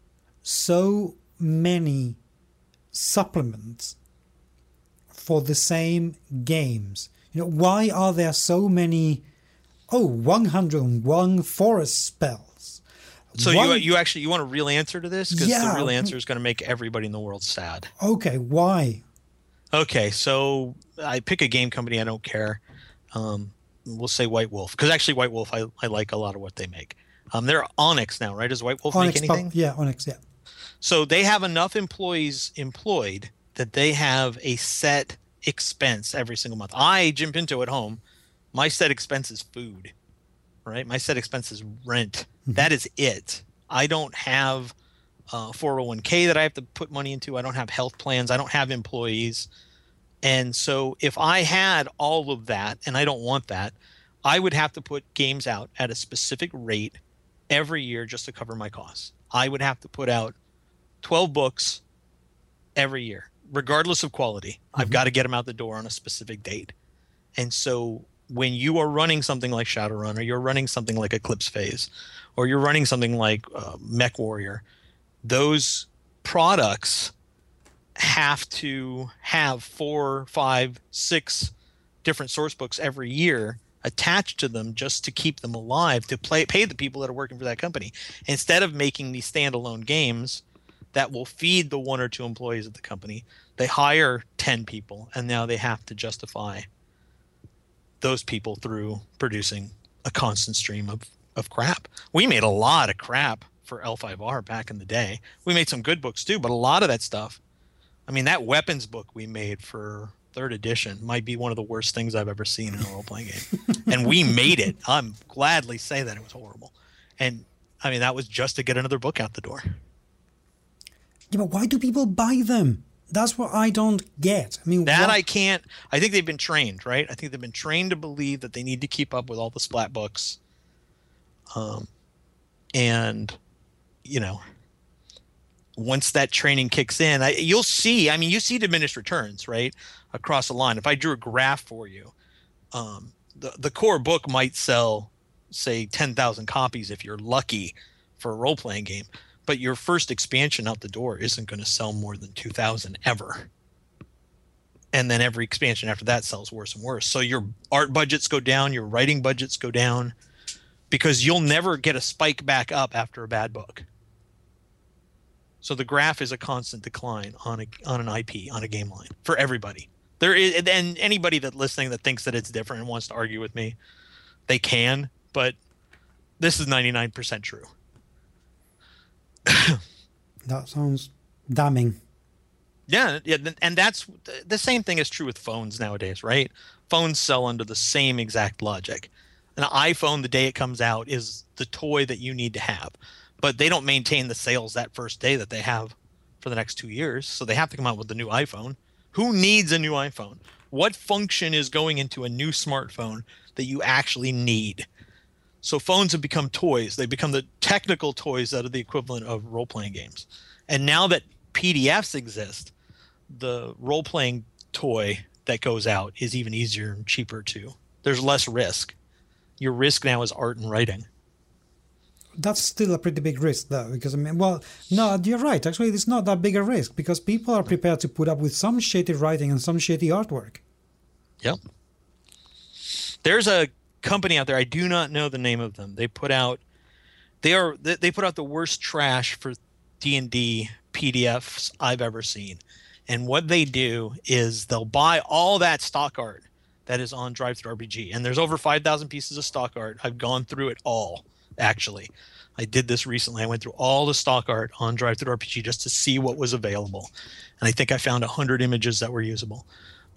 so many supplements for the same games? You know, why are there so many, oh, 101 forest spells? So you you actually you want a real answer to this because Yeah. the real answer is going to make everybody in the world sad. Okay, why? Okay, so I pick a game company I don't care. Um, we'll say White Wolf because actually White Wolf I, I like a lot of what they make. Um, they're Onyx now, right? Does White Wolf Onyx, make anything? yeah, Onyx, yeah. So they have enough employees employed that they have a set expense every single month. I, Jim Pinto at home, my set expense is food, right? My set expense is rent. That is it. I don't have uh, 401k that I have to put money into. I don't have health plans. I don't have employees. And so if I had all of that, and I don't want that, I would have to put games out at a specific rate every year just to cover my costs. I would have to put out 12 books every year, regardless of quality. I've got to get them out the door on a specific date. And so when you are running something like Shadowrun or you're running something like Eclipse Phase or you're running something like uh, Mech Warrior, those products have to have four, five, six different source books every year attached to them just to keep them alive to play, pay the people that are working for that company. Instead of making these standalone games that will feed the one or two employees of the company they hire 10 people and now they have to justify those people through producing a constant stream of, of crap. We made a lot of crap for L5R back in the day. We made some good books too, but a lot of that stuff. I mean, that weapons book we made for third edition might be one of the worst things I've ever seen in a role playing game. *laughs* and we made it. I'm gladly say that it was horrible. And I mean, that was just to get another book out the door. Yeah, but why do people buy them? That's what I don't get. I mean, that what? I can't. I think they've been trained, right? I think they've been trained to believe that they need to keep up with all the splat books. Um, and you know, once that training kicks in, I, you'll see. I mean, you see diminished returns, right, across the line. If I drew a graph for you, um, the the core book might sell, say, ten thousand copies if you're lucky, for a role playing game but your first expansion out the door isn't going to sell more than 2000 ever. And then every expansion after that sells worse and worse. So your art budgets go down your writing budgets go down because you'll never get a spike back up after a bad book. So the graph is a constant decline on a on an ip on a game line for everybody. There is and anybody that listening that thinks that it's different and wants to argue with me they can but this is 99% true *coughs* that sounds damning. Yeah, yeah, and that's the same thing is true with phones nowadays, right? Phones sell under the same exact logic. An iPhone, the day it comes out, is the toy that you need to have, but they don't maintain the sales that first day that they have for the next two years, so they have to come out with the new iPhone. Who needs a new iPhone? What function is going into a new smartphone that you actually need? So phones have become toys. They become the technical toys that are the equivalent of role playing games. And now that PDFs exist, the role playing toy that goes out is even easier and cheaper too. There's less risk. Your risk now is art and writing. That's still a pretty big risk, though, because I mean, well, no, you're right. Actually, it's not that big a risk because people are prepared to put up with some shitty writing and some shitty artwork. Yep. There's a company out there. I do not know the name of them. They put out they are they put out the worst trash for D&D PDFs I've ever seen. And what they do is they'll buy all that stock art that is on DriveThruRPG. And there's over 5,000 pieces of stock art. I've gone through it all actually. I did this recently. I went through all the stock art on DriveThruRPG just to see what was available. And I think I found 100 images that were usable.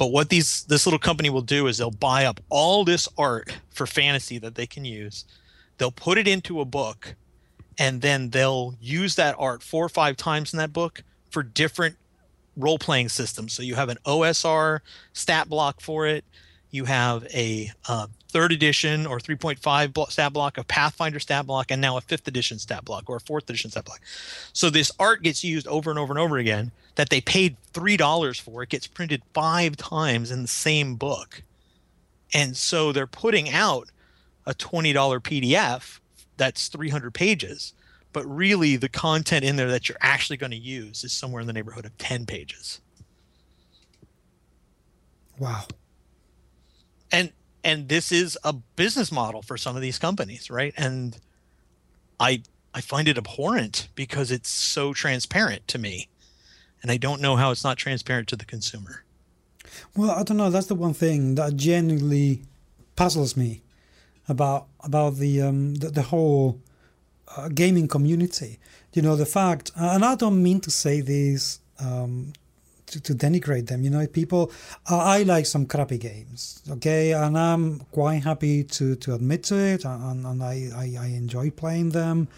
But what these this little company will do is they'll buy up all this art for fantasy that they can use. They'll put it into a book and then they'll use that art four or five times in that book for different role playing systems. So you have an OSR stat block for it. You have a uh, third edition or 3.5 stat block, a Pathfinder stat block, and now a fifth edition stat block or a fourth edition stat block. So this art gets used over and over and over again that they paid three dollars for. It gets printed five times in the same book, and so they're putting out a twenty dollar PDF that's 300 pages but really the content in there that you're actually going to use is somewhere in the neighborhood of 10 pages wow and and this is a business model for some of these companies right? And i i find it abhorrent because it's so transparent to me. And i don't know how it's not transparent to the consumer. Well i don't know. That's the one thing that genuinely puzzles me about about the um the, the whole uh, gaming community. You know the fact and i don't mean to say this um, to, to denigrate them. You know, people, uh, I like some crappy games, okay, and I'm quite happy to, to admit to it, and, and I, I, I enjoy playing them,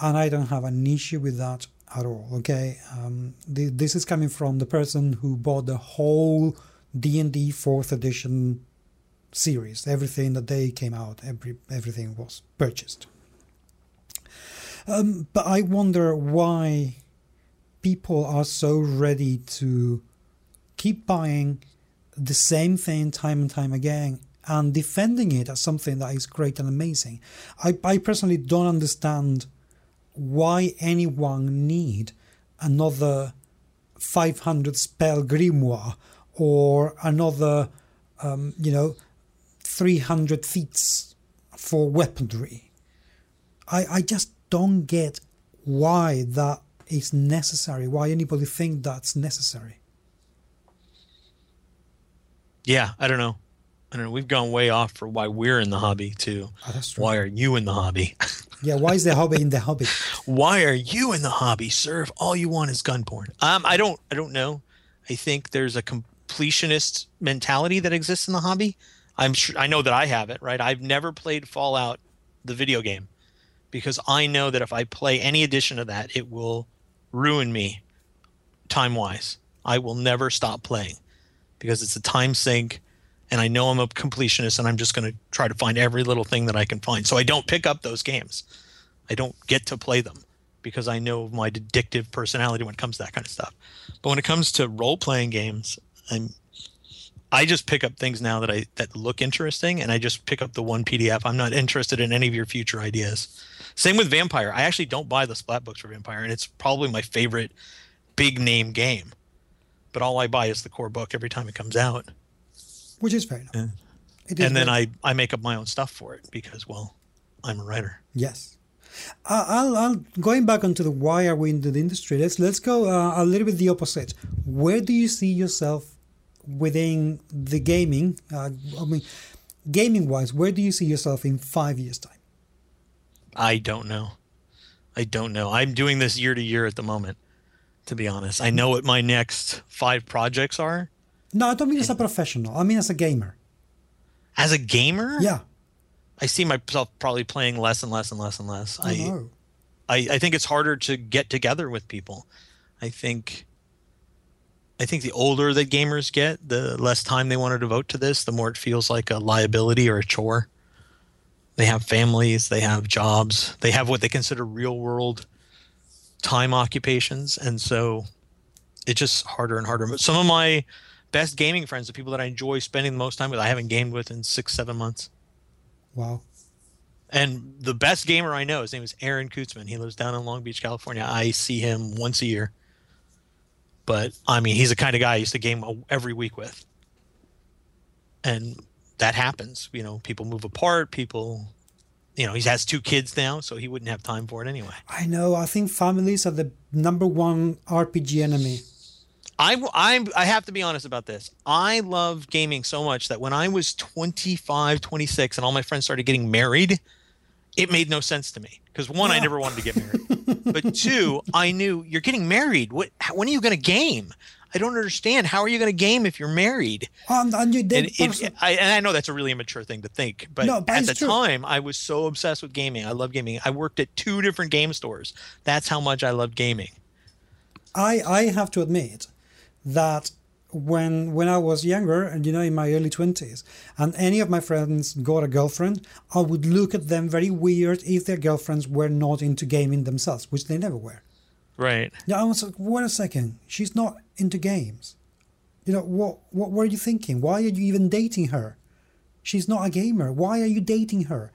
and I don't have an issue with that at all, okay. Um, the, this is coming from the person who bought the whole D and D fourth edition series. Everything that they came out, every everything was purchased. Um, but I wonder why people are so ready to keep buying the same thing time and time again and defending it as something that is great and amazing. I, I personally don't understand why anyone need another 500 spell grimoire or another, um, you know, 300 feats for weaponry. I, I just don't get why that is necessary, why anybody think that's necessary. Yeah, I don't know. I don't know. We've gone way off for why we're in the hobby too. Oh. Why are you in the hobby? *laughs* yeah, why is the hobby in the hobby? why are you in the hobby, sir? If all you want is gun porn. Um, I don't. I don't know. I think there's a completionist mentality that exists in the hobby. I'm sure. I know that I have it. Right. I've never played Fallout, the video game, because I know that if I play any edition of that, it will ruin me, time wise. I will never stop playing because it's a time sink and I know I'm a completionist and I'm just going to try to find every little thing that I can find. So I don't pick up those games. I don't get to play them because I know my addictive personality when it comes to that kind of stuff. But when it comes to role playing games, I'm I just pick up things now that I that look interesting and I just pick up the one PDF. I'm not interested in any of your future ideas. Same with Vampire. I actually don't buy the splat books for Vampire and it's probably my favorite big name game. But all I buy is the core book every time it comes out which is fair enough. Yeah. and then I, I make up my own stuff for it because, well, I'm a writer. Yes. Uh, I'll, I'll going back onto the why are we in the industry. Let's let's go uh, a little bit the opposite. Where do you see yourself within the gaming? Uh, I mean, gaming wise, where do you see yourself in five years' time? I don't know. I don't know. I'm doing this year to year at the moment. To be honest, I know what my next five projects are, no, I don't mean as a professional. I mean as a gamer. As a gamer? Yeah. I see myself probably playing less and less and less and less. I, know. I, I think it's harder to get together with people. I think I think the older that gamers get, the less time they want to devote to this, the more it feels like a liability or a chore. They have families, they have jobs, they have what they consider real world time occupations, and so it's just harder and harder. But some of my best gaming friends, the people that I enjoy spending the most time with, I haven't gamed with in six, seven months. Wow. And the best gamer I know, his name is Aaron Kutzman. He lives down in Long Beach, California. I see him once a year. But I mean, he's the kind of guy I used to game every week with. And that happens. You know, people move apart. People, you know, he has two kids now, so he wouldn't have time for it anyway. I know. I think families are the number one RPG enemy. I, I, I have to be honest about this. I love gaming so much that when I was 25, 26, and all my friends started getting married, it made no sense to me. Because one, yeah. I never wanted to get married. *laughs* but two, I knew you're getting married. What? When are you going to game? I don't understand. How are you going to game if you're married? Um, and, you did and, it, I, and I know that's a really immature thing to think, but, no, but at the true. time, I was so obsessed with gaming. I love gaming. I worked at two different game stores. That's how much I loved gaming. I I have to admit that when when I was younger and you know in my early 20s and any of my friends got a girlfriend I would look at them very weird if their girlfriends were not into gaming themselves which they never were. Right. Yeah I was like wait a second she's not into games. You know what what were you thinking? Why are you even dating her? She's not a gamer. Why are you dating her?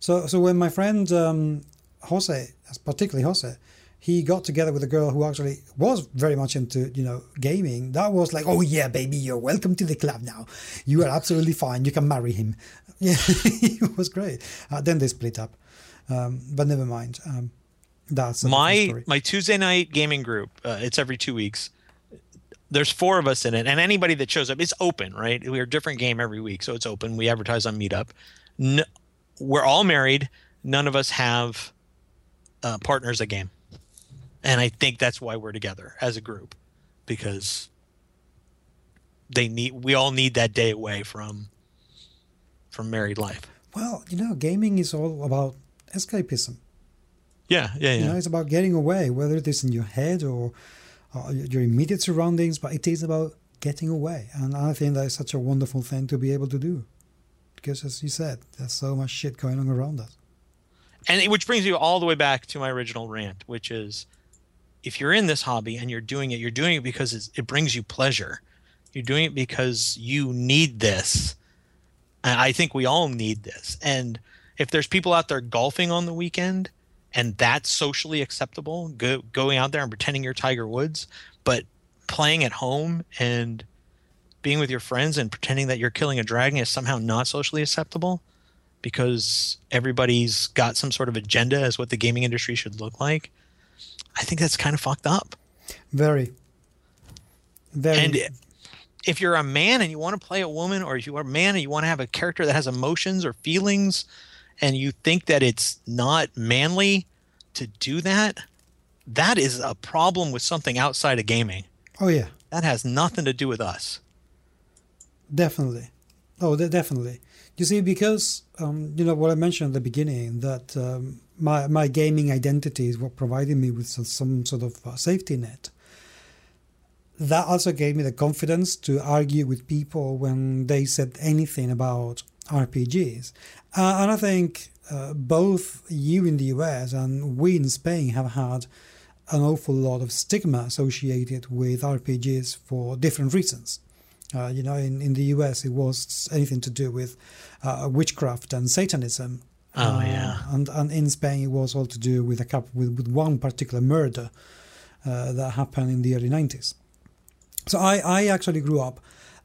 So so when my friend um, Jose particularly Jose he got together with a girl who actually was very much into you know gaming. That was like oh yeah baby you're welcome to the club now. You are absolutely fine. You can marry him. *laughs* Yeah it was great. Uh, then they split up. Um, but never mind. Um, that's my my tuesday night gaming group uh, it's every two weeks. There's four of us in it and anybody that shows up it's open right? We're a different game every week so it's open. We advertise on meetup. No, we're all married. None of us have uh, partners a game and I think that's why we're together as a group because they need we all need that day away from from married life. Well, you know, gaming is all about escapism. Yeah, yeah, yeah. You know, it's about getting away, whether it is in your head or uh, your immediate surroundings, but it is about getting away. And I think that is such a wonderful thing to be able to do. Because as you said, there's so much shit going on around us. And which brings you all the way back to my original rant, which is if you're in this hobby and you're doing it, you're doing it because it brings you pleasure. You're doing it because you need this. And I think we all need this. And if there's people out there golfing on the weekend and that's socially acceptable, go, going out there and pretending you're Tiger Woods, but playing at home and being with your friends and pretending that you're killing a dragon is somehow not socially acceptable because everybody's got some sort of agenda as what the gaming industry should look like. I think that's kind of fucked up. Very. Very. And if you're a man and you want to play a woman, or if you are a man and you want to have a character that has emotions or feelings, and you think that it's not manly to do that, that is a problem with something outside of gaming. Oh yeah. That has nothing to do with us. Definitely. Oh, definitely. You see, because um, you know what I mentioned at the beginning that um, my my gaming identity is what provided me with some, some sort of uh, safety net. That also gave me the confidence to argue with people when they said anything about RPGs, uh, and I think uh, both you in the US and we in Spain have had an awful lot of stigma associated with RPGs for different reasons. Uh, you know, in, in the US, it was anything to do with uh, witchcraft and Satanism. Oh Uh, yeah. and and in Spain, it was all to do with a couple with, with one particular murder uh, that happened in the early nineties. So I I actually grew up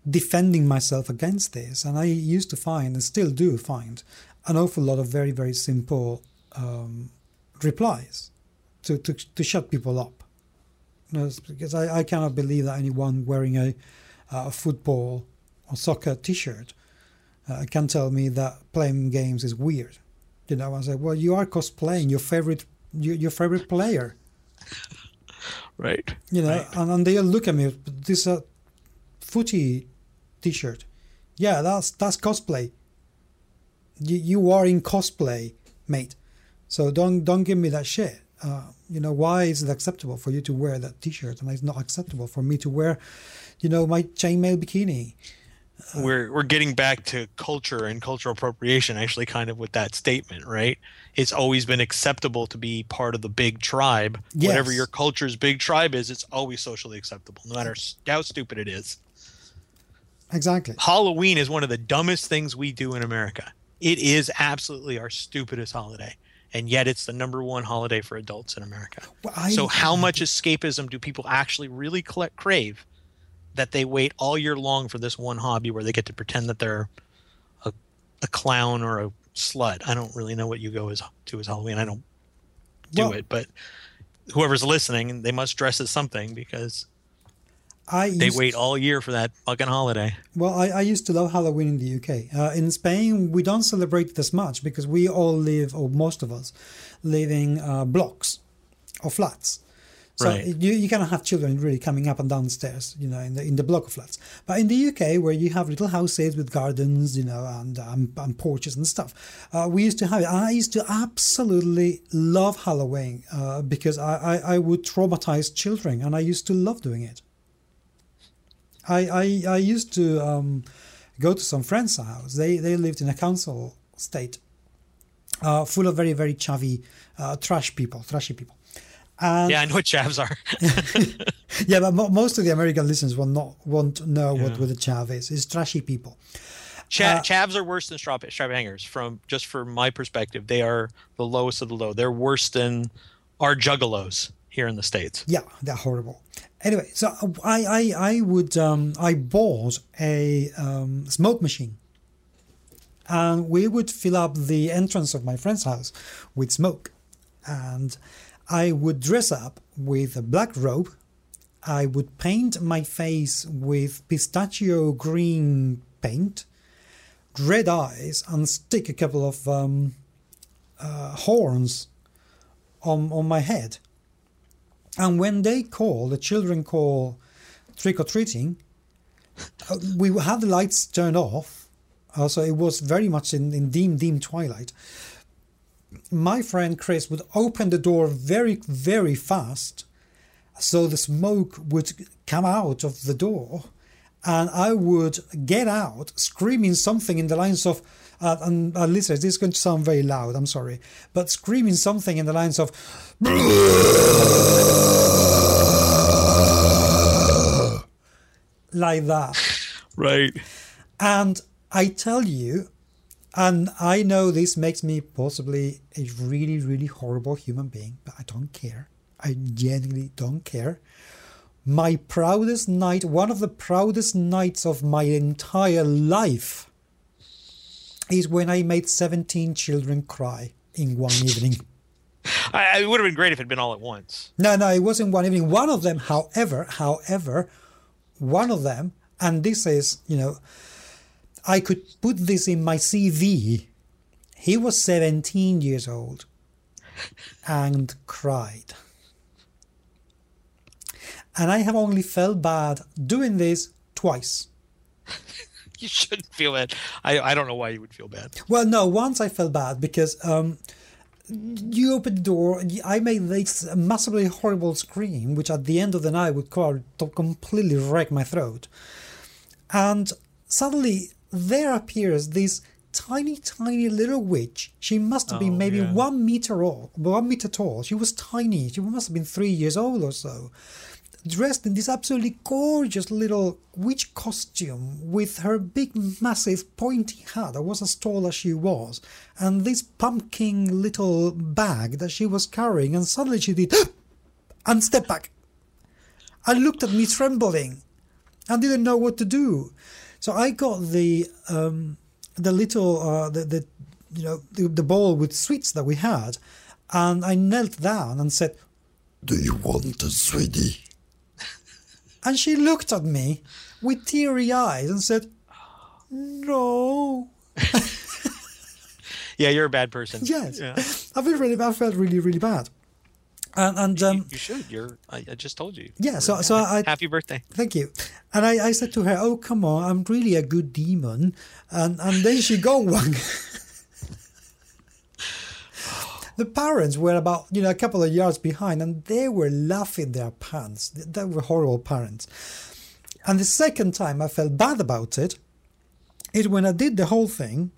defending myself against this, and I used to find and still do find an awful lot of very very simple um, replies to, to to shut people up. You know, because I, I cannot believe that anyone wearing a, a football or soccer T-shirt uh, can tell me that playing games is weird. You know, I say, well, you are cosplaying your favorite your, your favorite player. *laughs* Right. You know, Right. and, and they look at me. This a footy T-shirt. Yeah, that's that's cosplay. You you are in cosplay, mate. So don't don't give me that shit. Uh, you know, why is it acceptable for you to wear that T-shirt and it's not acceptable for me to wear, you know, my chainmail bikini? We're we're getting back to culture and cultural appropriation actually kind of with that statement right? It's always been acceptable to be part of the big tribe. Whatever your culture's big tribe is it's always socially acceptable no matter how stupid it is. Exactly. halloween is one of the dumbest things we do in america. It is absolutely our stupidest holiday and yet it's the number one holiday for adults in america. Well, I- so how much escapism do people actually really collect, crave that they wait all year long for this one hobby where they get to pretend that they're a, a clown or a slut? I don't really know what you go as to as Halloween. I don't do Well- it, but whoever's listening, they must dress as something because I they wait all year for that fucking holiday. Well, I, I used to love Halloween in the UK. Uh, in Spain, we don't celebrate it as much because we all live, or most of us, living uh, blocks or flats. So Right. you, you cannot have children really coming up and down stairs, you know, in the in the block of flats. But in the UK, where you have little houses with gardens, you know, and um, and porches and stuff, uh, we used to have it. I used to absolutely love Halloween uh, because I, I I would traumatize children, and I used to love doing it. I, I, I used to um, go to some friends' house. They they lived in a council estate, uh, full of very very chavvy, uh, trash people, trashy people. And Yeah, I know what chavs are. *laughs* yeah, but mo- most of the American listeners will not won't know what, Yeah. what a chav is. It's trashy people. Cha- Uh, chavs are worse than strap strap hangers. From just from my perspective, they are the lowest of the low. They're worse than our juggalos here in the states. Yeah, they're horrible. Anyway, so I I, I would um, I bought a um, smoke machine, and we would fill up the entrance of my friend's house with smoke, and I would dress up with a black robe. I would paint my face with pistachio green paint, red eyes, and stick a couple of um, uh, horns on on my head. And when they call, the children call trick or treating, uh, we had the lights turned off. Uh, so it was very much in, in dim, dim twilight. My friend Chris would open the door very, very fast so the smoke would come out of the door. And I would get out screaming something in the lines of, uh, and uh, listeners, this is going to sound very loud, I'm sorry, but screaming something in the lines of, like that. Right. And I tell you, and I know this makes me possibly a really, really horrible human being, but I don't care. I genuinely don't care. My proudest night, one of the proudest nights of my entire life, is when I made 17 children cry in one evening. *laughs* I, it would have been great if it had been all at once. No, no, it wasn't one evening. One of them, however, however, one of them, and this is, you know, I could put this in my CV. He was 17 years old and cried. And I have only felt bad doing this twice. *laughs* you shouldn't feel bad. I, I don't know why you would feel bad. Well, no, once I felt bad because um, you opened the door. And I made this massively horrible scream, which at the end of the night would completely wreck my throat. And suddenly there appears this tiny, tiny little witch. She must have been oh, maybe yeah. one meter old, one meter tall. She was tiny. She must have been three years old or so dressed in this absolutely gorgeous little witch costume with her big, massive, pointy hat that was as tall as she was, and this pumpkin little bag that she was carrying, and suddenly she did *gasps* and stepped back and looked at me trembling and didn't know what to do. So I got the um, the little uh, the, the you know the, the bowl with sweets that we had, and I knelt down and said, "Do you want a sweetie?" *laughs* And she looked at me with teary eyes and said, No. *laughs* yeah, you're a bad person. Yes. Yeah. I felt really. I felt really, really bad. And, and um, you, you, should. You're. I, I, just told you. Yeah. So, so I. Happy birthday. Thank you. And I, I said to her, "Oh, come on, I'm really a good demon." And and then she got *laughs* one. the parents were about you know a couple of yards behind and they were laughing their pants they were horrible parents and the second time i felt bad about it is when i did the whole thing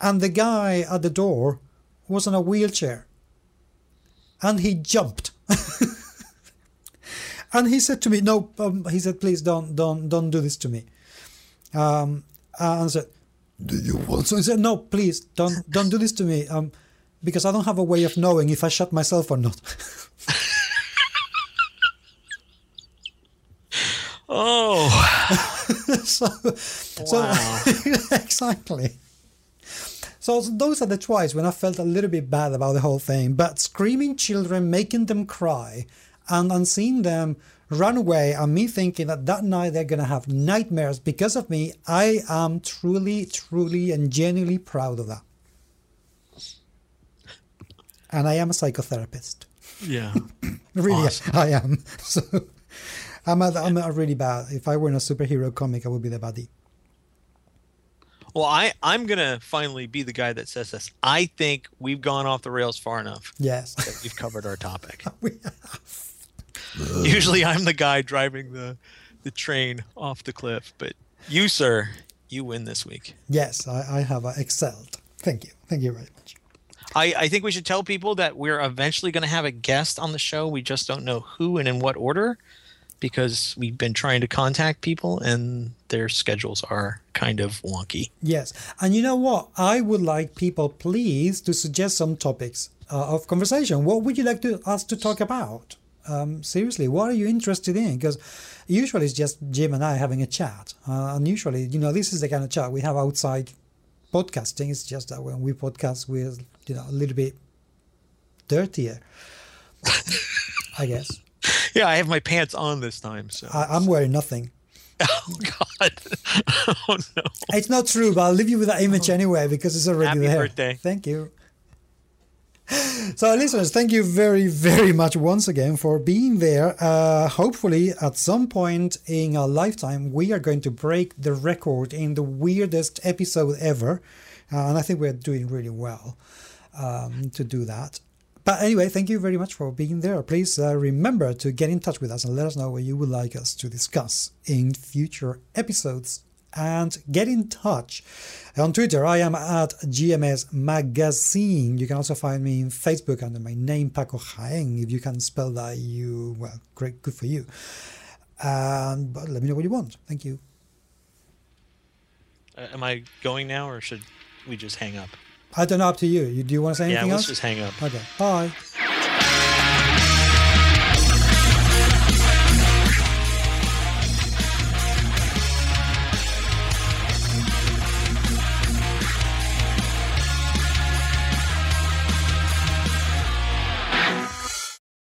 and the guy at the door was in a wheelchair and he jumped *laughs* and he said to me no um, he said please don't don't don't do this to me um, and I said do you want so he said no please don't don't do this to me um, because I don't have a way of knowing if I shut myself or not. *laughs* oh. *laughs* so, wow. so exactly. So those are the twice when I felt a little bit bad about the whole thing. But screaming children, making them cry, and, and seeing them run away, and me thinking that that night they're going to have nightmares because of me, I am truly, truly, and genuinely proud of that and I am a psychotherapist. Yeah, *laughs* really, awesome. I am. *laughs* So I'm a, I'm a really bad. If I were in a superhero comic, I would be the baddie. Well, I I'm gonna finally be the guy that says this. I think we've gone off the rails far enough. Yes, that we've covered our topic. *laughs* we have. Usually, I'm the guy driving the the train off the cliff, but you, sir, you win this week. Yes, I, I have uh, excelled. Thank you. Thank you very much. I, I think we should tell people that we're eventually going to have a guest on the show. We just don't know who and in what order because we've been trying to contact people and their schedules are kind of wonky. Yes. And you know what? I would like people, please, to suggest some topics uh, of conversation. What would you like to, us to talk about? Um, seriously, what are you interested in? Because usually it's just Jim and I having a chat. Uh, and usually, you know, this is the kind of chat we have outside podcasting. It's just that when we podcast, we're you know a little bit dirtier, I guess. *laughs* Yeah, I have my pants on this time, so I, am wearing nothing. *laughs* Oh God! *laughs* Oh no! It's not true, but I'll leave you with that image oh. anyway because it's already Happy there. birthday! Thank you. So, listeners, thank you very, very much once again for being there. Uh, hopefully, at some point in our lifetime, we are going to break the record in the weirdest episode ever. Uh, and I think we're doing really well um, to do that. But anyway, thank you very much for being there. Please uh, remember to get in touch with us and let us know what you would like us to discuss in future episodes. And get in touch on Twitter. I am at GMS Magazine. You can also find me in Facebook under my name, Paco Jaén. If you can spell that, you well, great, good for you. And but let me know what you want. Thank you. Uh, am I going now, or should we just hang up? I don't know. Up to you. You do you want to say Yeah, anything let's else? just hang up. Okay. Bye.